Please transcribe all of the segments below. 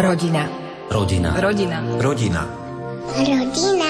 Rodina. Rodina. Rodina. Rodina. Rodina.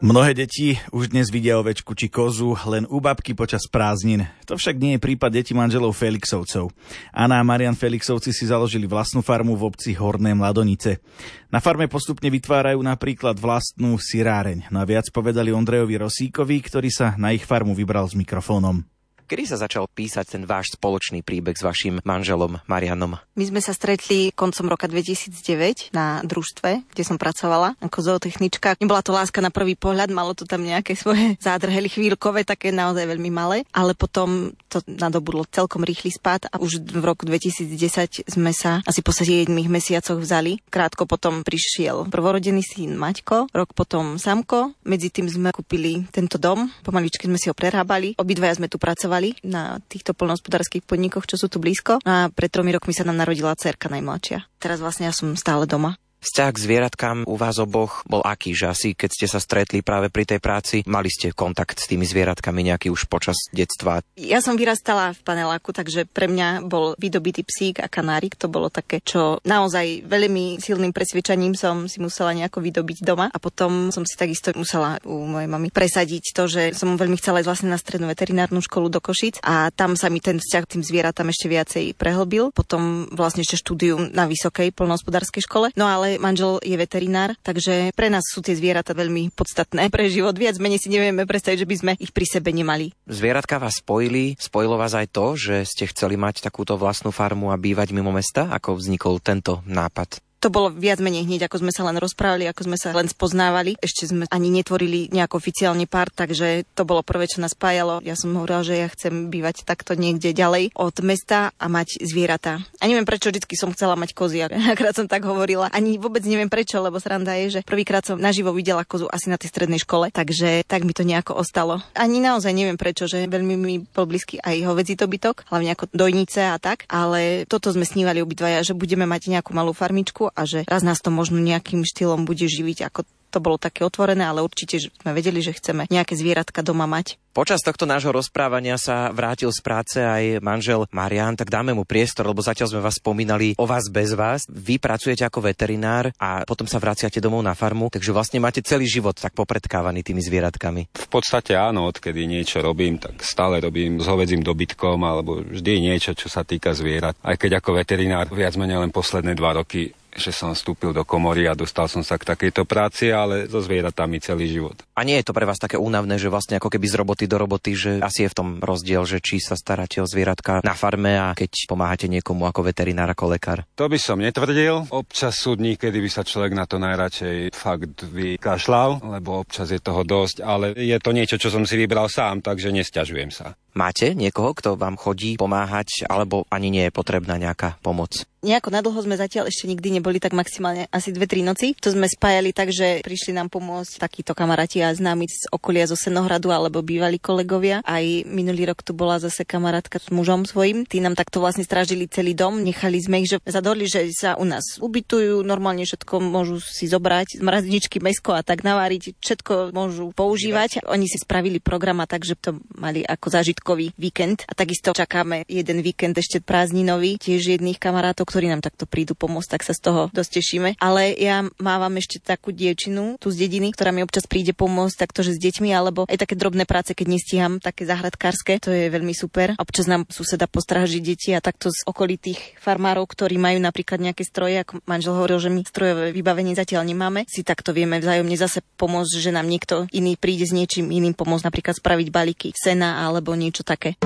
Mnohé deti už dnes vidia ovečku či kozu len u babky počas prázdnin. To však nie je prípad detí manželov Felixovcov. Anna a Marian Felixovci si založili vlastnú farmu v obci Horné Mladonice. Na farme postupne vytvárajú napríklad vlastnú siráreň. No a viac povedali Ondrejovi Rosíkovi, ktorý sa na ich farmu vybral s mikrofónom. Kedy sa začal písať ten váš spoločný príbeh s vašim manželom Marianom? My sme sa stretli koncom roka 2009 na družstve, kde som pracovala ako zootechnička. Nebola to láska na prvý pohľad, malo to tam nejaké svoje zádrhely chvíľkové, také naozaj veľmi malé, ale potom to nadobudlo celkom rýchly spad a už v roku 2010 sme sa asi po 7 mesiacoch vzali. Krátko potom prišiel prvorodený syn Maťko, rok potom Samko. Medzi tým sme kúpili tento dom, pomaličky sme si ho prerábali. Obidvaja sme tu pracovali pracovali na týchto polnohospodárských podnikoch, čo sú tu blízko. A pred tromi rokmi sa nám narodila cerka najmladšia. Teraz vlastne ja som stále doma. Vzťah k zvieratkám u vás oboch bol aký, že asi keď ste sa stretli práve pri tej práci, mali ste kontakt s tými zvieratkami nejaký už počas detstva? Ja som vyrastala v paneláku, takže pre mňa bol vydobitý psík a kanárik. To bolo také, čo naozaj veľmi silným presvedčaním som si musela nejako vydobiť doma. A potom som si takisto musela u mojej mamy presadiť to, že som veľmi chcela ísť vlastne na strednú veterinárnu školu do Košic a tam sa mi ten vzťah k tým zvieratám ešte viacej prehlbil. Potom vlastne ešte štúdium na vysokej polnohospodárskej škole. No ale manžel je veterinár, takže pre nás sú tie zvieratá veľmi podstatné pre život. Viac menej si nevieme predstaviť, že by sme ich pri sebe nemali. Zvieratka vás spojili, spojilo vás aj to, že ste chceli mať takúto vlastnú farmu a bývať mimo mesta? Ako vznikol tento nápad? To bolo viac menej hneď, ako sme sa len rozprávali, ako sme sa len spoznávali. Ešte sme ani netvorili nejak oficiálne pár, takže to bolo prvé, čo nás spájalo. Ja som hovorila, že ja chcem bývať takto niekde ďalej od mesta a mať zvieratá. A neviem prečo vždy som chcela mať kozy, akrát som tak hovorila. Ani vôbec neviem prečo, lebo sranda je, že prvýkrát som naživo videla kozu asi na tej strednej škole, takže tak mi to nejako ostalo. Ani naozaj neviem prečo, že veľmi mi bol blízky aj hovedzí dobytok, hlavne ako dojnice a tak, ale toto sme snívali obidvaja, že budeme mať nejakú malú farmičku a že raz nás to možno nejakým štýlom bude živiť, ako to bolo také otvorené, ale určite sme vedeli, že chceme nejaké zvieratka doma mať. Počas tohto nášho rozprávania sa vrátil z práce aj manžel Marian, tak dáme mu priestor, lebo zatiaľ sme vás spomínali o vás bez vás. Vy pracujete ako veterinár a potom sa vraciate domov na farmu, takže vlastne máte celý život tak popredkávaný tými zvieratkami. V podstate áno, odkedy niečo robím, tak stále robím s hovedzím dobytkom alebo vždy niečo, čo sa týka zvierat. Aj keď ako veterinár viac menej len posledné dva roky že som vstúpil do komory a dostal som sa k takejto práci, ale so zvieratami celý život. A nie je to pre vás také únavné, že vlastne ako keby z roboty do roboty, že asi je v tom rozdiel, že či sa staráte o zvieratka na farme a keď pomáhate niekomu ako veterinár, ako lekár? To by som netvrdil. Občas sú dní, kedy by sa človek na to najradšej fakt vykašľal, lebo občas je toho dosť, ale je to niečo, čo som si vybral sám, takže nesťažujem sa. Máte niekoho, kto vám chodí pomáhať, alebo ani nie je potrebná nejaká pomoc? Nejako nadlho sme zatiaľ ešte nikdy neboli tak maximálne asi dve, tri noci. To sme spájali tak, že prišli nám pomôcť takíto kamaráti a známi z okolia zo Senohradu alebo bývalí kolegovia. Aj minulý rok tu bola zase kamarátka s mužom svojim. Tí nám takto vlastne strážili celý dom. Nechali sme ich, že zadorli, že sa u nás ubytujú, normálne všetko môžu si zobrať, mrazničky, mesko a tak naváriť, všetko môžu používať. Oni si spravili program a tak, že to mali ako zážitkový víkend. A takisto čakáme jeden víkend ešte prázdninový, tiež jedných kamarátov, ktorí nám takto prídu pomôcť, tak sa z toho dosť tešíme. Ale ja mávam ešte takú dievčinu tu z dediny, ktorá mi občas príde pomôcť takto, že s deťmi, alebo aj také drobné práce, keď nestíham, také zahradkárske, to je veľmi super. Občas nám suseda postráži deti a takto z okolitých farmárov, ktorí majú napríklad nejaké stroje, ako manžel hovoril, že my strojové vybavenie zatiaľ nemáme, si takto vieme vzájomne zase pomôcť, že nám niekto iný príde s niečím iným pomôcť, napríklad spraviť balíky sena alebo niečo také.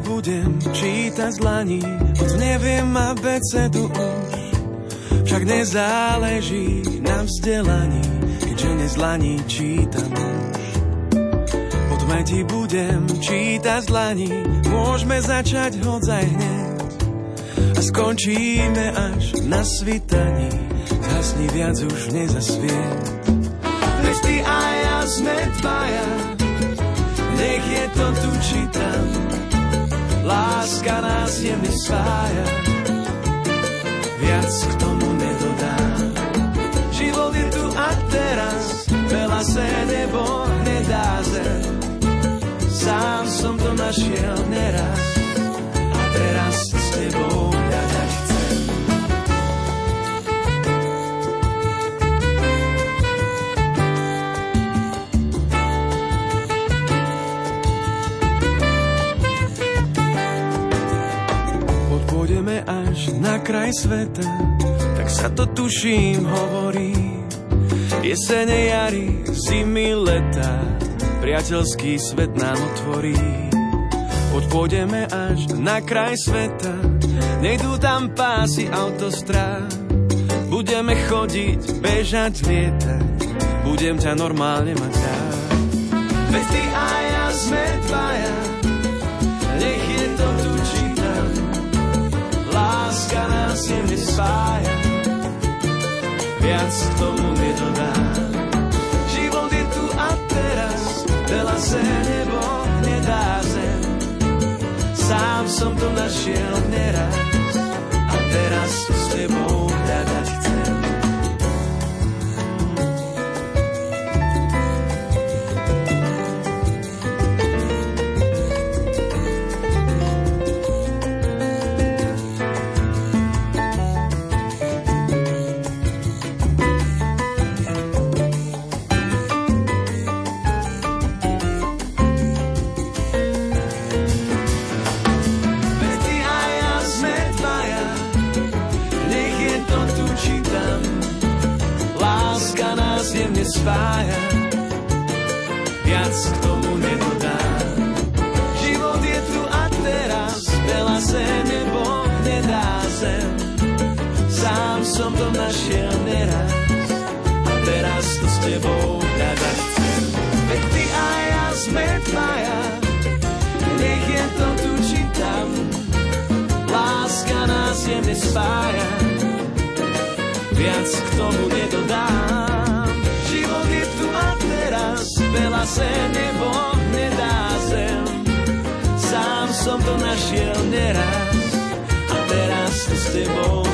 Budem čítať z dlaní, hoď neviem abecedu už. Však nezáleží na vzdelaní, keďže nezlaní čítam už. Poďme ti budem čítať z dlaní, môžeme začať hodzaj hneď. A skončíme až na svitaní, zhasni viac už nezasvieť. Veď ty a ja sme dvaja, nech je to tu či tam láska nás jemne spája. Viac k tomu nedodám. Život je tu a teraz, veľa se nebo nedá zem. Sám som to našiel neraz na kraj sveta, tak sa to tuším hovorí. Jesene, jary, zimy, leta, priateľský svet nám otvorí. Poď pôjdeme až na kraj sveta, nejdú tam pásy autostrád. Budeme chodiť, bežať, lietať, budem ťa normálne mať rád. Veď ty a ja sme dvaja, nás jemne spája, viac k tomu nedodám. Život je tu a teraz, veľa se nebo nedá zem. Sám som to našiel neraz a teraz s tebou hľadať to našiel neraz a teraz to s tebou hľadať chcem. Veď ty a ja sme dvaja, nech je to tu či tam. Láska nás jemne spája, viac k tomu nedodám. Život je tu a teraz, veľa se nebo nedá zem. Sám som to našiel neraz a teraz to s tebou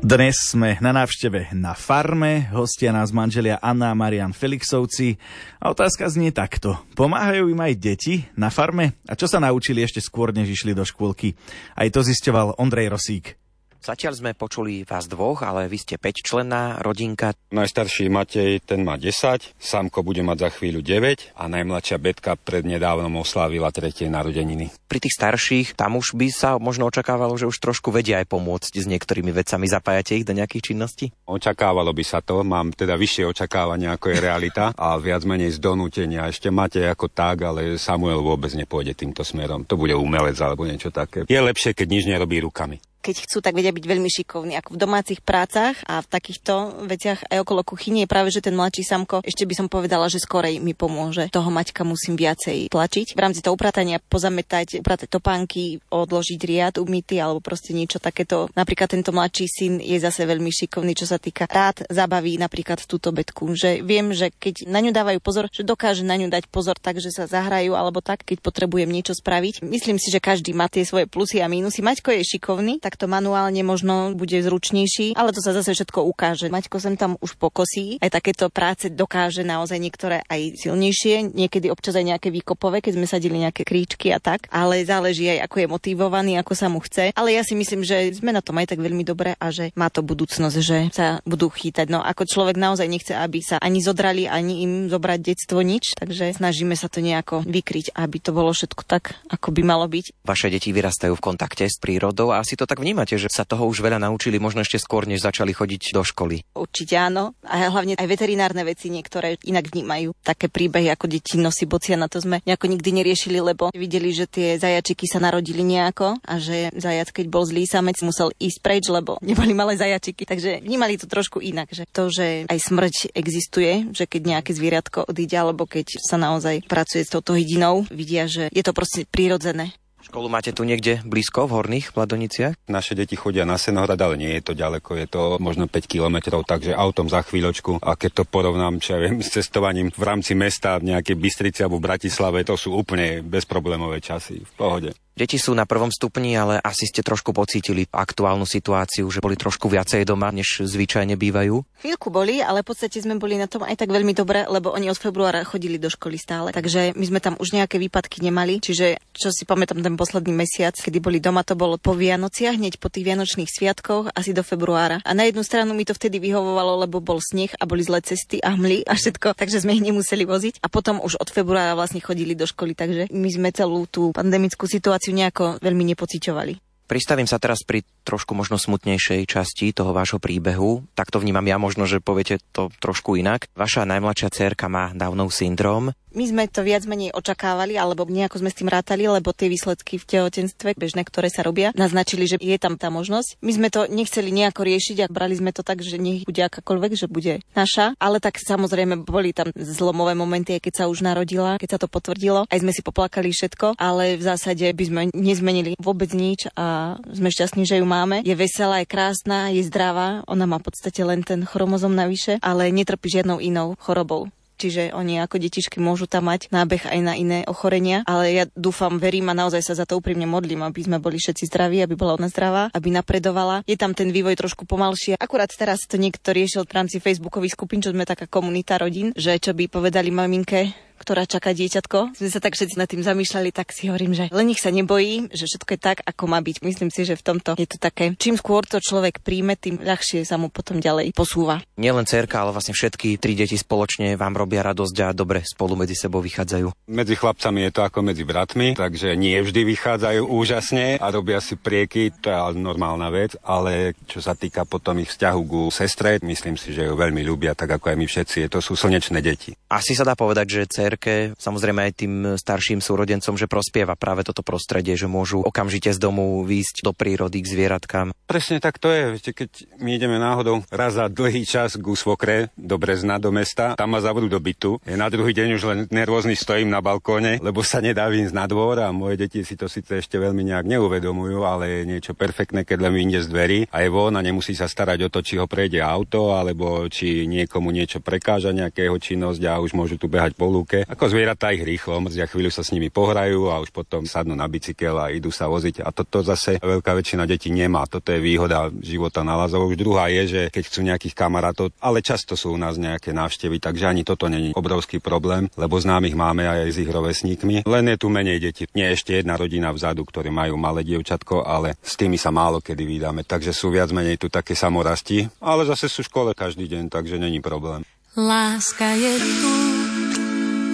Dnes sme na návšteve na farme, hostia nás manželia Anna a Marian Felixovci a otázka znie takto. Pomáhajú im aj deti na farme? A čo sa naučili ešte skôr, než išli do škôlky? Aj to zisťoval Ondrej Rosík. Zatiaľ sme počuli vás dvoch, ale vy ste 5 členná rodinka. Najstarší Matej, ten má 10, Samko bude mať za chvíľu 9 a najmladšia Betka prednedávnom oslávila tretie narodeniny. Pri tých starších, tam už by sa možno očakávalo, že už trošku vedia aj pomôcť s niektorými vecami. Zapájate ich do nejakých činností? Očakávalo by sa to, mám teda vyššie očakávania ako je realita a viac menej z donútenia. Ešte máte ako tak, ale Samuel vôbec nepôjde týmto smerom. To bude umelec alebo niečo také. Je lepšie, keď nič nerobí rukami keď chcú, tak vedia byť veľmi šikovní. Ako v domácich prácach a v takýchto veciach aj okolo kuchyne je práve, že ten mladší samko, ešte by som povedala, že skorej mi pomôže. Toho Maťka musím viacej tlačiť. V rámci toho upratania pozametať, upratať topánky, odložiť riad umytý alebo proste niečo takéto. Napríklad tento mladší syn je zase veľmi šikovný, čo sa týka rád zabaví napríklad túto betku. Že viem, že keď na ňu dávajú pozor, že dokáže na ňu dať pozor tak, že sa zahrajú alebo tak, keď potrebujem niečo spraviť. Myslím si, že každý má tie svoje plusy a mínusy. Maťko je šikovný, tak to manuálne možno bude zručnejší, ale to sa zase všetko ukáže. Maťko sem tam už pokosí, aj takéto práce dokáže naozaj niektoré aj silnejšie, niekedy občas aj nejaké výkopové, keď sme sadili nejaké kríčky a tak, ale záleží aj ako je motivovaný, ako sa mu chce. Ale ja si myslím, že sme na tom aj tak veľmi dobre a že má to budúcnosť, že sa budú chýtať. No ako človek naozaj nechce, aby sa ani zodrali, ani im zobrať detstvo nič, takže snažíme sa to nejako vykryť, aby to bolo všetko tak, ako by malo byť. Vaše deti vyrastajú v kontakte s prírodou a asi to tak vnímate, že sa toho už veľa naučili, možno ešte skôr, než začali chodiť do školy? Určite áno. A hlavne aj veterinárne veci niektoré inak vnímajú. Také príbehy ako deti nosí bocia, na to sme nejako nikdy neriešili, lebo videli, že tie zajačiky sa narodili nejako a že zajac, keď bol zlý samec, musel ísť preč, lebo neboli malé zajačiky. Takže vnímali to trošku inak, že to, že aj smrť existuje, že keď nejaké zvieratko odíde, alebo keď sa naozaj pracuje s touto hydinou, vidia, že je to proste prirodzené. Školu máte tu niekde blízko, v Horných Mladoniciach? Naše deti chodia na Senohrad, ale nie je to ďaleko, je to možno 5 kilometrov, takže autom za chvíľočku. A keď to porovnám, čo ja viem, s cestovaním v rámci mesta v nejakej Bystrici alebo v Bratislave, to sú úplne bezproblémové časy, v pohode. Deti sú na prvom stupni, ale asi ste trošku pocítili aktuálnu situáciu, že boli trošku viacej doma, než zvyčajne bývajú. Chvíľku boli, ale v podstate sme boli na tom aj tak veľmi dobre, lebo oni od februára chodili do školy stále. Takže my sme tam už nejaké výpadky nemali. Čiže čo si pamätám ten posledný mesiac, kedy boli doma, to bolo po Vianociach, hneď po tých Vianočných sviatkoch, asi do februára. A na jednu stranu mi to vtedy vyhovovalo, lebo bol sneh a boli zlé cesty a hmly a všetko, takže sme ich nemuseli voziť. A potom už od februára vlastne chodili do školy, takže my sme celú tú pandemickú situáciu situáciu nejako veľmi nepociťovali. Pristavím sa teraz pri trošku možno smutnejšej časti toho vášho príbehu. Tak to vnímam ja, možno, že poviete to trošku inak. Vaša najmladšia cerka má Downov syndrom. My sme to viac menej očakávali, alebo nejako sme s tým rátali, lebo tie výsledky v tehotenstve, bežné, ktoré sa robia, naznačili, že je tam tá možnosť. My sme to nechceli nejako riešiť a brali sme to tak, že nech bude akákoľvek, že bude naša, ale tak samozrejme boli tam zlomové momenty, keď sa už narodila, keď sa to potvrdilo. Aj sme si poplakali všetko, ale v zásade by sme nezmenili vôbec nič a sme šťastní, že ju máme. Je veselá, je krásna, je zdravá. Ona má v podstate len ten chromozom navyše, ale netrpí žiadnou inou chorobou čiže oni ako detičky môžu tam mať nábeh aj na iné ochorenia, ale ja dúfam, verím a naozaj sa za to úprimne modlím, aby sme boli všetci zdraví, aby bola ona zdravá, aby napredovala. Je tam ten vývoj trošku pomalšie. Akurát teraz to niekto riešil v rámci facebookových skupín, čo sme taká komunita rodín, že čo by povedali maminke, ktorá čaká dieťatko. Sme sa tak všetci nad tým zamýšľali, tak si hovorím, že len nich sa nebojí, že všetko je tak, ako má byť. Myslím si, že v tomto je to také, čím skôr to človek príjme, tým ľahšie sa mu potom ďalej posúva. Nielen cerka, ale vlastne všetky tri deti spoločne vám robia radosť a dobre spolu medzi sebou vychádzajú. Medzi chlapcami je to ako medzi bratmi, takže nie vždy vychádzajú úžasne a robia si prieky, to je normálna vec, ale čo sa týka potom ich vzťahu ku sestre, myslím si, že ju veľmi ľúbia, tak ako aj my všetci. To sú slnečné deti. Asi sa dá povedať, že cerke, samozrejme aj tým starším súrodencom, že prospieva práve toto prostredie, že môžu okamžite z domu výjsť do prírody k zvieratkám. Presne tak to je. Viete, keď my ideme náhodou raz za dlhý čas ku svokre do Brezna, do mesta, tam ma zavrú do bytu. Je na druhý deň už len nervózny stojím na balkóne, lebo sa nedá výjsť na dvor a moje deti si to síce ešte veľmi nejak neuvedomujú, ale je niečo perfektné, keď len vyjde z dverí a je von a nemusí sa starať o to, či ho prejde auto, alebo či niekomu niečo prekáža nejakého činnosť a už môžu tu behať po lúke. Ako zvieratá ich rýchlo mrzia, chvíľu sa s nimi pohrajú a už potom sadnú na bicykel a idú sa voziť. A toto zase veľká väčšina detí nemá. Toto je výhoda života na Lazov. Už druhá je, že keď chcú nejakých kamarátov, ale často sú u nás nejaké návštevy, takže ani toto není obrovský problém, lebo známych máme aj s ich rovesníkmi. Len je tu menej detí. Nie ešte jedna rodina vzadu, ktorí majú malé dievčatko, ale s tými sa málo kedy vydáme. Takže sú viac menej tu také samorasti, ale zase sú v škole každý deň, takže není problém. Láska je tu,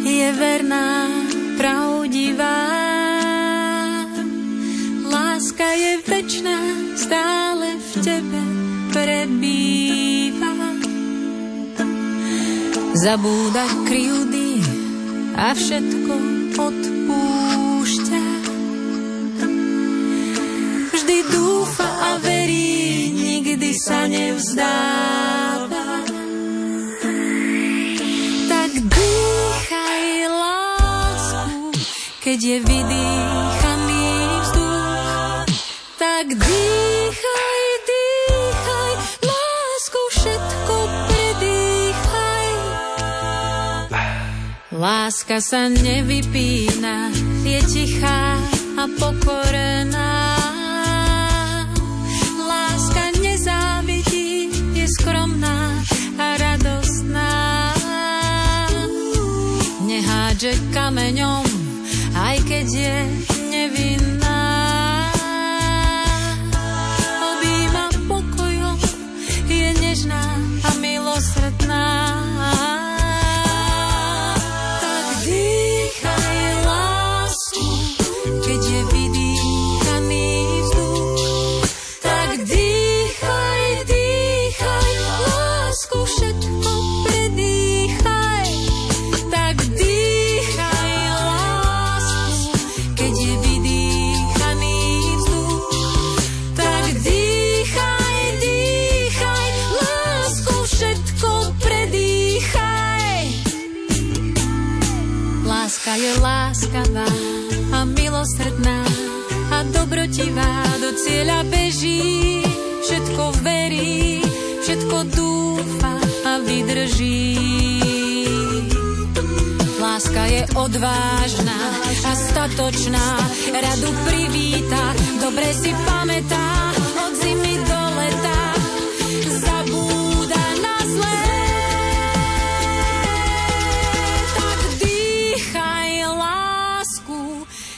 je verná, pravdivá. Láska je večná, stále v tebe prebýva. Zabúda kryjúdy a všetko odpúšťa. Vždy dúfa a verí, nikdy sa nevzdáva. Keď je vydýchaný vzduch, tak dýchaj, dýchaj, lásku všetko predýchaj. Láska sa nevypína, je tichá a pokorená. Láska nezávidí, je skromná a radostná. Nehádže kameňom aj keď je nevinná. Milosrdná a dobrotivá do cieľa beží. Všetko verí, všetko dúfa a vydrží. Láska je odvážna a statočná, radu privíta, dobre si pamätá, od zimy do leta zabúda na zlé.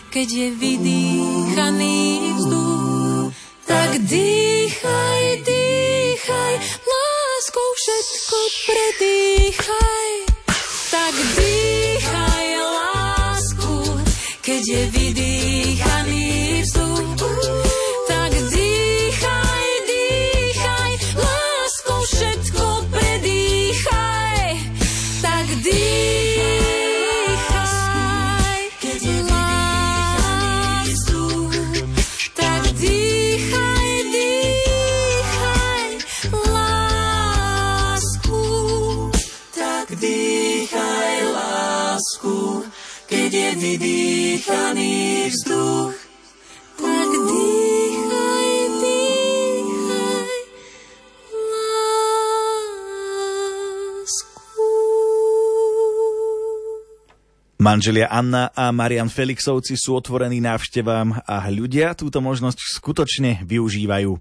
Keď je vydýchaný vzduch. Tak dýchaj, dýchaj, láskou všetko predýchaj. Tak dýchaj lásku, keď je vydýchaný keď je vydýchaný vzduch. Tak dýchaj, dýchaj lásku. Manželia Anna a Marian Felixovci sú otvorení návštevám a ľudia túto možnosť skutočne využívajú.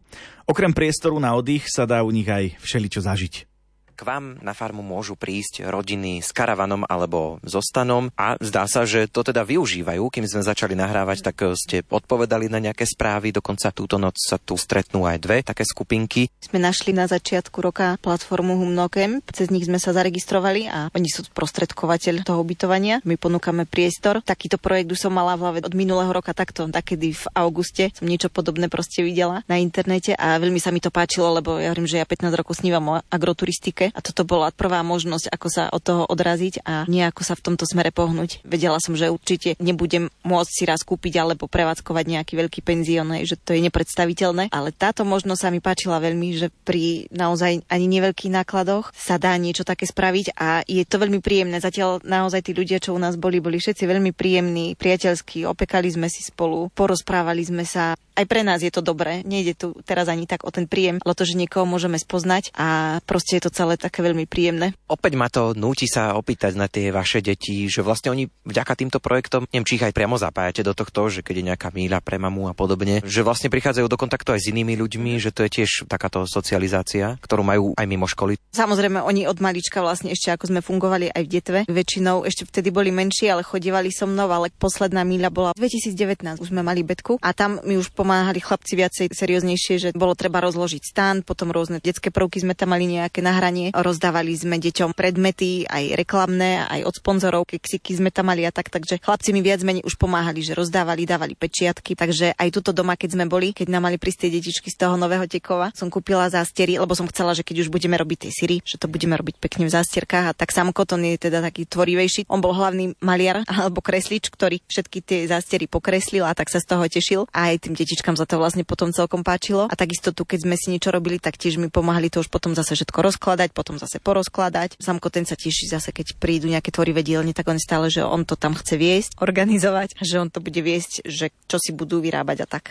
Okrem priestoru na oddych sa dá u nich aj všeličo zažiť. K vám na farmu môžu prísť rodiny s karavanom alebo so stanom a zdá sa, že to teda využívajú. Kým sme začali nahrávať, tak eh, ste odpovedali na nejaké správy, dokonca túto noc sa tu stretnú aj dve také skupinky. Sme našli na začiatku roka platformu Humnokem, cez nich sme sa zaregistrovali a oni sú prostredkovateľ toho ubytovania. My ponúkame priestor. Takýto projekt už som mala v hlave od minulého roka takto, takedy v auguste som niečo podobné proste videla na internete a veľmi sa mi to páčilo, lebo ja hovorím, že ja 15 rokov snívam o agroturistike a toto bola prvá možnosť, ako sa od toho odraziť a nejako sa v tomto smere pohnúť. Vedela som, že určite nebudem môcť si raz kúpiť alebo prevádzkovať nejaký veľký penzión, že to je nepredstaviteľné, ale táto možnosť sa mi páčila veľmi, že pri naozaj ani neveľkých nákladoch sa dá niečo také spraviť a je to veľmi príjemné. Zatiaľ naozaj tí ľudia, čo u nás boli, boli všetci veľmi príjemní, priateľskí, opekali sme si spolu, porozprávali sme sa. Aj pre nás je to dobré, nejde tu teraz ani tak o ten príjem, ale to, že niekoho môžeme spoznať a proste je to celé také veľmi príjemné. Opäť ma to núti sa opýtať na tie vaše deti, že vlastne oni vďaka týmto projektom, neviem, či ich aj priamo zapájate do tohto, že keď je nejaká míľa pre mamu a podobne, že vlastne prichádzajú do kontaktu aj s inými ľuďmi, že to je tiež takáto socializácia, ktorú majú aj mimo školy. Samozrejme, oni od malička vlastne ešte ako sme fungovali aj v detve. Väčšinou ešte vtedy boli menší, ale chodívali so mnou, ale posledná míľa bola 2019. Už sme mali betku a tam mi už pomáhali chlapci viacej serióznejšie, že bolo treba rozložiť stan, potom rôzne detské prvky sme tam mali nejaké nahranie, rozdávali sme deťom predmety, aj reklamné, aj od sponzorov, keksiky sme tam mali a tak, takže chlapci mi viac menej už pomáhali, že rozdávali, dávali pečiatky, takže aj tuto doma, keď sme boli, keď nám mali prísť tie detičky z toho nového tekova, som kúpila zástiery, lebo som chcela, že keď už budeme robiť tie syry, že to budeme robiť pekne v zástierkách a tak sám Koton je teda taký tvorivejší. On bol hlavný maliar alebo kreslič, ktorý všetky tie zástiery pokreslil a tak sa z toho tešil. A aj tým detičkám sa to vlastne potom celkom páčilo. A takisto tu, keď sme si niečo robili, tak tiež mi pomáhali to už potom zase všetko rozkladať, potom zase porozkladať. Samko ten sa teší zase, keď prídu nejaké tvorivé dielne, tak on stále, že on to tam chce viesť, organizovať, že on to bude viesť, že čo si budú vyrábať a tak.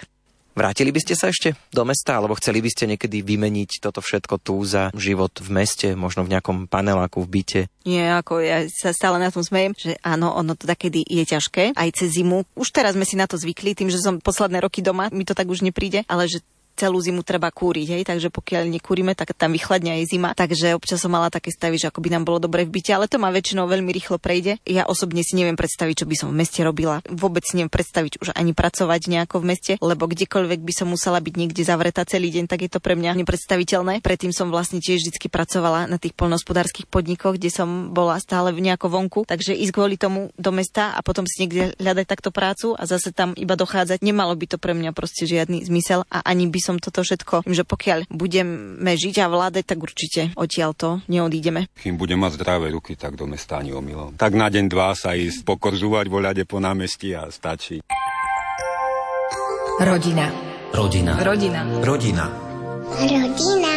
Vrátili by ste sa ešte do mesta, alebo chceli by ste niekedy vymeniť toto všetko tu za život v meste, možno v nejakom paneláku v byte? Nie, ako ja sa stále na tom smejem, že áno, ono to takedy je ťažké, aj cez zimu. Už teraz sme si na to zvykli, tým, že som posledné roky doma, mi to tak už nepríde, ale že celú zimu treba kúriť, hej, takže pokiaľ nekúrime, tak tam vychladne aj zima. Takže občas som mala také stavy, že ako by nám bolo dobre v byte, ale to ma väčšinou veľmi rýchlo prejde. Ja osobne si neviem predstaviť, čo by som v meste robila. Vôbec neviem predstaviť už ani pracovať nejako v meste, lebo kdekoľvek by som musela byť niekde zavretá celý deň, tak je to pre mňa nepredstaviteľné. Predtým som vlastne tiež vždy pracovala na tých poľnohospodárskych podnikoch, kde som bola stále nejako vonku, takže ísť kvôli tomu do mesta a potom si niekde hľadať takto prácu a zase tam iba dochádzať, nemalo by to pre mňa proste žiadny zmysel a ani by som toto všetko, že pokiaľ budeme žiť a vládať, tak určite odtiaľ to neodídeme. Kým budem mať zdravé ruky, tak do mesta ani omylom. Tak na deň, dva sa ísť pokorzúvať voľade po námestí a stačí. Rodina. Rodina. Rodina. Rodina. Rodina.